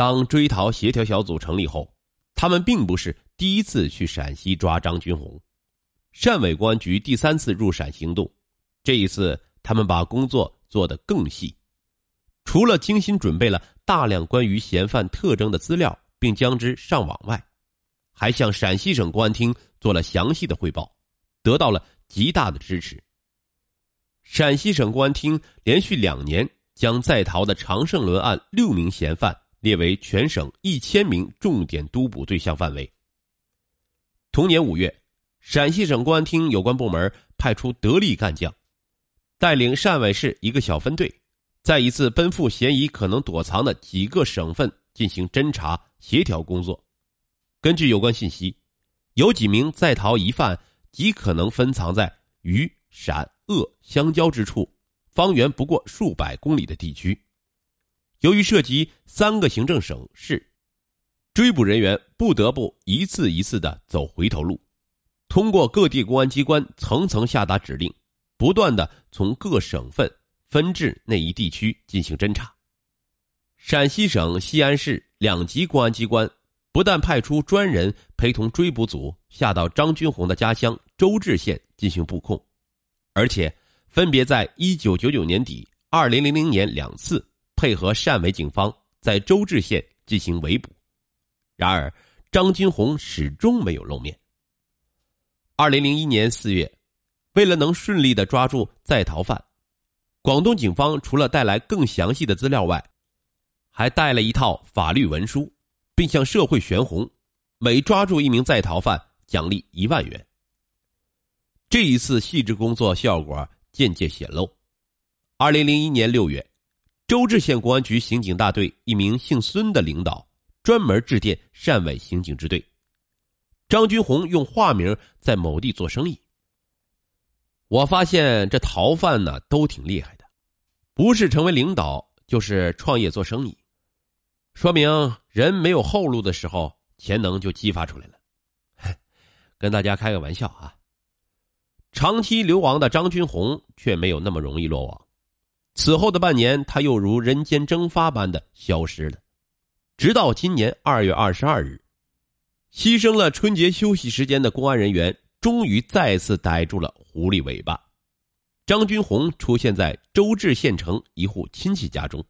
当追逃协调小组成立后，他们并不是第一次去陕西抓张军红。汕尾公安局第三次入陕行动，这一次他们把工作做得更细，除了精心准备了大量关于嫌犯特征的资料，并将之上网外，还向陕西省公安厅做了详细的汇报，得到了极大的支持。陕西省公安厅连续两年将在逃的常胜伦案六名嫌犯列为全省一千名重点督捕对象范围。同年五月。陕西省公安厅有关部门派出得力干将，带领汕尾市一个小分队，在一次奔赴嫌疑可能躲藏的几个省份进行侦查协调工作。根据有关信息，有几名在逃疑犯极可能分藏在渝陕鄂相交之处，方圆不过数百公里的地区。由于涉及三个行政省市，追捕人员不得不一次一次的走回头路。通过各地公安机关层层下达指令，不断的从各省份分至那一地区进行侦查。陕西省西安市两级公安机关不但派出专人陪同追捕组下到张军红的家乡周至县进行布控，而且分别在一九九九年底、二零零零年两次配合汕尾警方在周至县进行围捕。然而，张金红始终没有露面。二零零一年四月，为了能顺利的抓住在逃犯，广东警方除了带来更详细的资料外，还带了一套法律文书，并向社会悬红：每抓住一名在逃犯，奖励一万元。这一次细致工作效果渐渐显露。二零零一年六月，周至县公安局刑警大队一名姓孙的领导专门致电汕尾刑警支队。张军红用化名在某地做生意。我发现这逃犯呢都挺厉害的，不是成为领导，就是创业做生意，说明人没有后路的时候，潜能就激发出来了。跟大家开个玩笑啊！长期流亡的张军红却没有那么容易落网，此后的半年，他又如人间蒸发般的消失了，直到今年二月二十二日。牺牲了春节休息时间的公安人员终于再次逮住了狐狸尾巴。张军红出现在周至县城一户亲戚家中。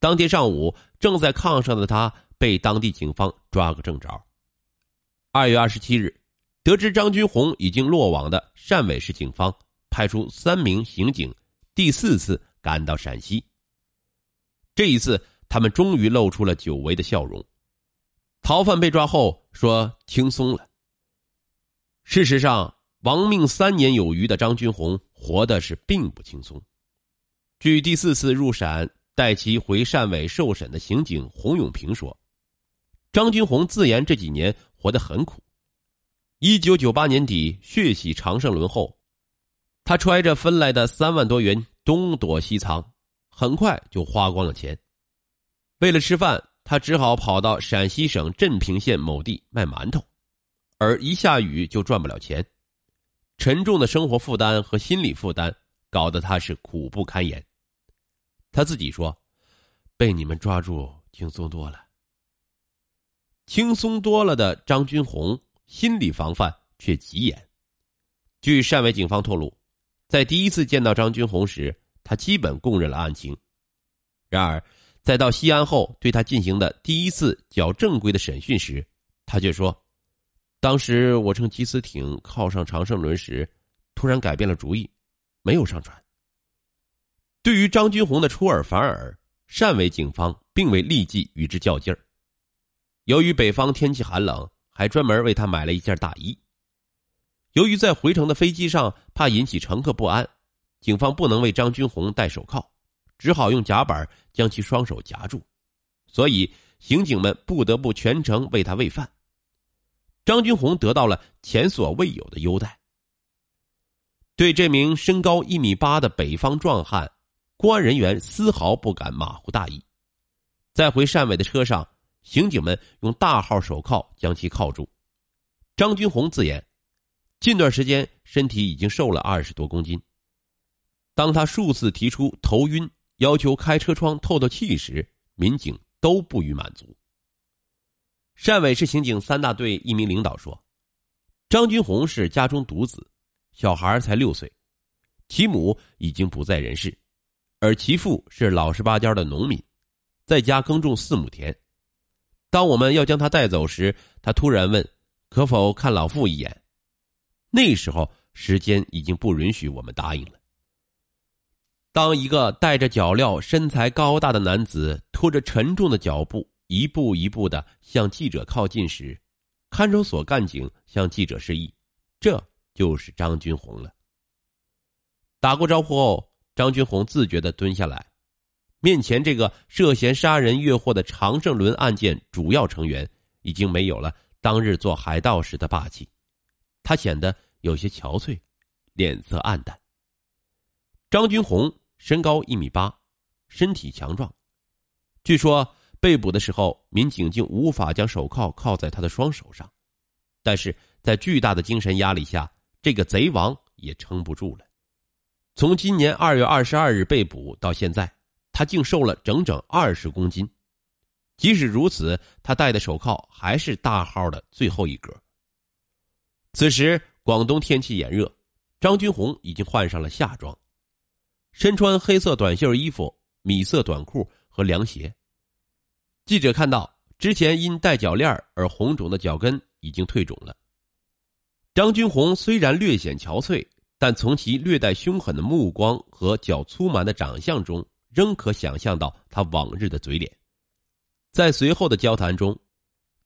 当天上午，正在炕上的他被当地警方抓个正着。二月二十七日，得知张军红已经落网的汕尾市警方派出三名刑警，第四次赶到陕西。这一次，他们终于露出了久违的笑容。逃犯被抓后说轻松了。事实上，亡命三年有余的张军红活的是并不轻松。据第四次入陕带其回汕尾受审的刑警洪永平说，张军红自言这几年活得很苦。一九九八年底血洗长胜轮后，他揣着分来的三万多元东躲西藏，很快就花光了钱。为了吃饭。他只好跑到陕西省镇平县某地卖馒头，而一下雨就赚不了钱，沉重的生活负担和心理负担搞得他是苦不堪言。他自己说：“被你们抓住，轻松多了。”轻松多了的张军红心理防范却极严。据汕尾警方透露，在第一次见到张军红时，他基本供认了案情，然而。在到西安后，对他进行的第一次较正规的审讯时，他却说：“当时我乘缉私艇靠上长胜轮时，突然改变了主意，没有上船。”对于张军红的出尔反尔，汕尾警方并未立即与之较劲儿。由于北方天气寒冷，还专门为他买了一件大衣。由于在回程的飞机上怕引起乘客不安，警方不能为张军红戴手铐。只好用夹板将其双手夹住，所以刑警们不得不全程为他喂饭。张军红得到了前所未有的优待。对这名身高一米八的北方壮汉，公安人员丝毫不敢马虎大意。在回汕尾的车上，刑警们用大号手铐将其铐住。张军红自言，近段时间身体已经瘦了二十多公斤。当他数次提出头晕。要求开车窗透透气时，民警都不予满足。汕尾市刑警三大队一名领导说：“张军红是家中独子，小孩才六岁，其母已经不在人世，而其父是老实巴交的农民，在家耕种四亩田。当我们要将他带走时，他突然问：‘可否看老父一眼？’那时候时间已经不允许我们答应了。”当一个戴着脚镣、身材高大的男子拖着沉重的脚步，一步一步的向记者靠近时，看守所干警向记者示意：“这就是张军红了。”打过招呼后，张军红自觉的蹲下来，面前这个涉嫌杀人越货的常胜伦案件主要成员已经没有了当日做海盗时的霸气，他显得有些憔悴，脸色暗淡。张军红。身高一米八，身体强壮。据说被捕的时候，民警竟无法将手铐铐在他的双手上，但是在巨大的精神压力下，这个贼王也撑不住了。从今年二月二十二日被捕到现在，他竟瘦了整整二十公斤。即使如此，他戴的手铐还是大号的最后一格。此时广东天气炎热，张军红已经换上了夏装。身穿黑色短袖衣服、米色短裤和凉鞋。记者看到之前因戴脚链而红肿的脚跟已经退肿了。张军红虽然略显憔悴，但从其略带凶狠的目光和较粗蛮的长相中，仍可想象到他往日的嘴脸。在随后的交谈中，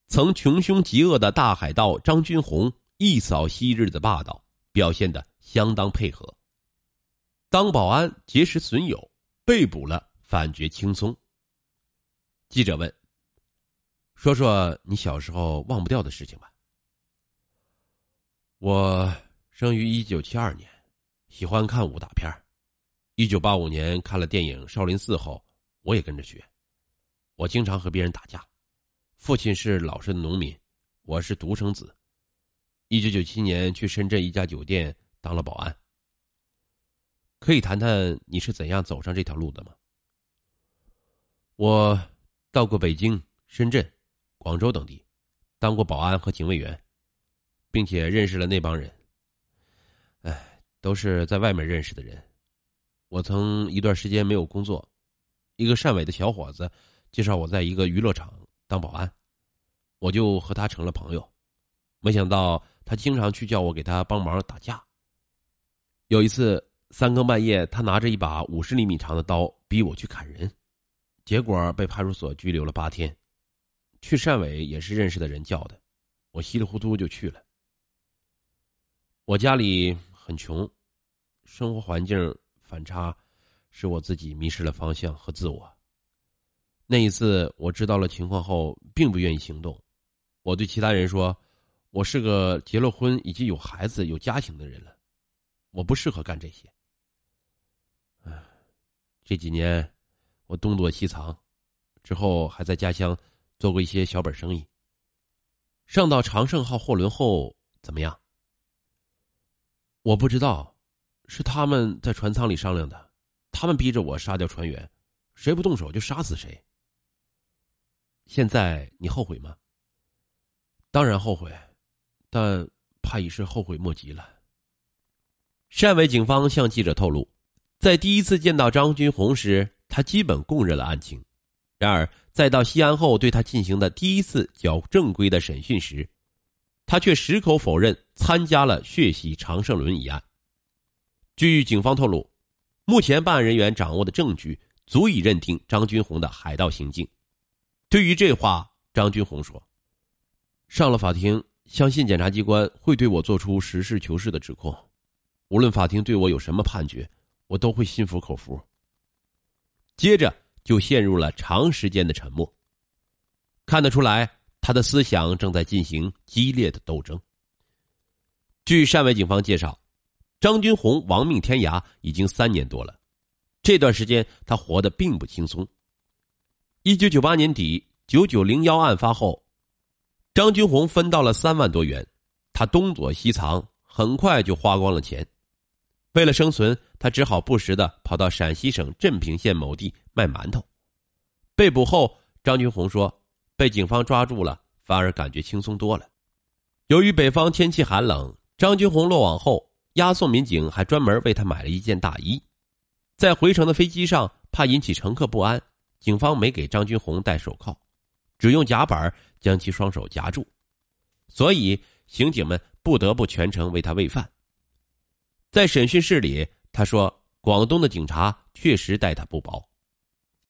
曾穷凶极恶的大海盗张军红一扫昔日的霸道，表现的相当配合。当保安结识损友，被捕了反觉轻松。记者问：“说说你小时候忘不掉的事情吧。”我生于一九七二年，喜欢看武打片一九八五年看了电影《少林寺》后，我也跟着学。我经常和别人打架。父亲是老实的农民，我是独生子。一九九七年去深圳一家酒店当了保安。可以谈谈你是怎样走上这条路的吗？我到过北京、深圳、广州等地，当过保安和警卫员，并且认识了那帮人。哎，都是在外面认识的人。我曾一段时间没有工作，一个汕尾的小伙子介绍我在一个娱乐场当保安，我就和他成了朋友。没想到他经常去叫我给他帮忙打架。有一次。三更半夜，他拿着一把五十厘米长的刀逼我去砍人，结果被派出所拘留了八天。去汕尾也是认识的人叫的，我稀里糊涂就去了。我家里很穷，生活环境反差，使我自己迷失了方向和自我。那一次我知道了情况后，并不愿意行动。我对其他人说：“我是个结了婚以及有孩子、有家庭的人了，我不适合干这些。”这几年，我东躲西藏，之后还在家乡做过一些小本生意。上到长盛号货轮后怎么样？我不知道，是他们在船舱里商量的，他们逼着我杀掉船员，谁不动手就杀死谁。现在你后悔吗？当然后悔，但怕已是后悔莫及了。汕尾警方向记者透露。在第一次见到张军红时，他基本供认了案情；然而，在到西安后对他进行的第一次较正规的审讯时，他却矢口否认参加了血洗常胜伦一案。据警方透露，目前办案人员掌握的证据足以认定张军红的海盗行径。对于这话，张军红说：“上了法庭，相信检察机关会对我做出实事求是的指控，无论法庭对我有什么判决。”我都会心服口服。接着就陷入了长时间的沉默。看得出来，他的思想正在进行激烈的斗争。据汕尾警方介绍，张军红亡命天涯已经三年多了，这段时间他活得并不轻松。一九九八年底，九九零幺案发后，张军红分到了三万多元，他东躲西藏，很快就花光了钱。为了生存，他只好不时的跑到陕西省镇平县某地卖馒头。被捕后，张军红说：“被警方抓住了，反而感觉轻松多了。”由于北方天气寒冷，张军红落网后，押送民警还专门为他买了一件大衣。在回程的飞机上，怕引起乘客不安，警方没给张军红戴手铐，只用夹板将其双手夹住，所以刑警们不得不全程为他喂饭。在审讯室里，他说：“广东的警察确实待他不薄。”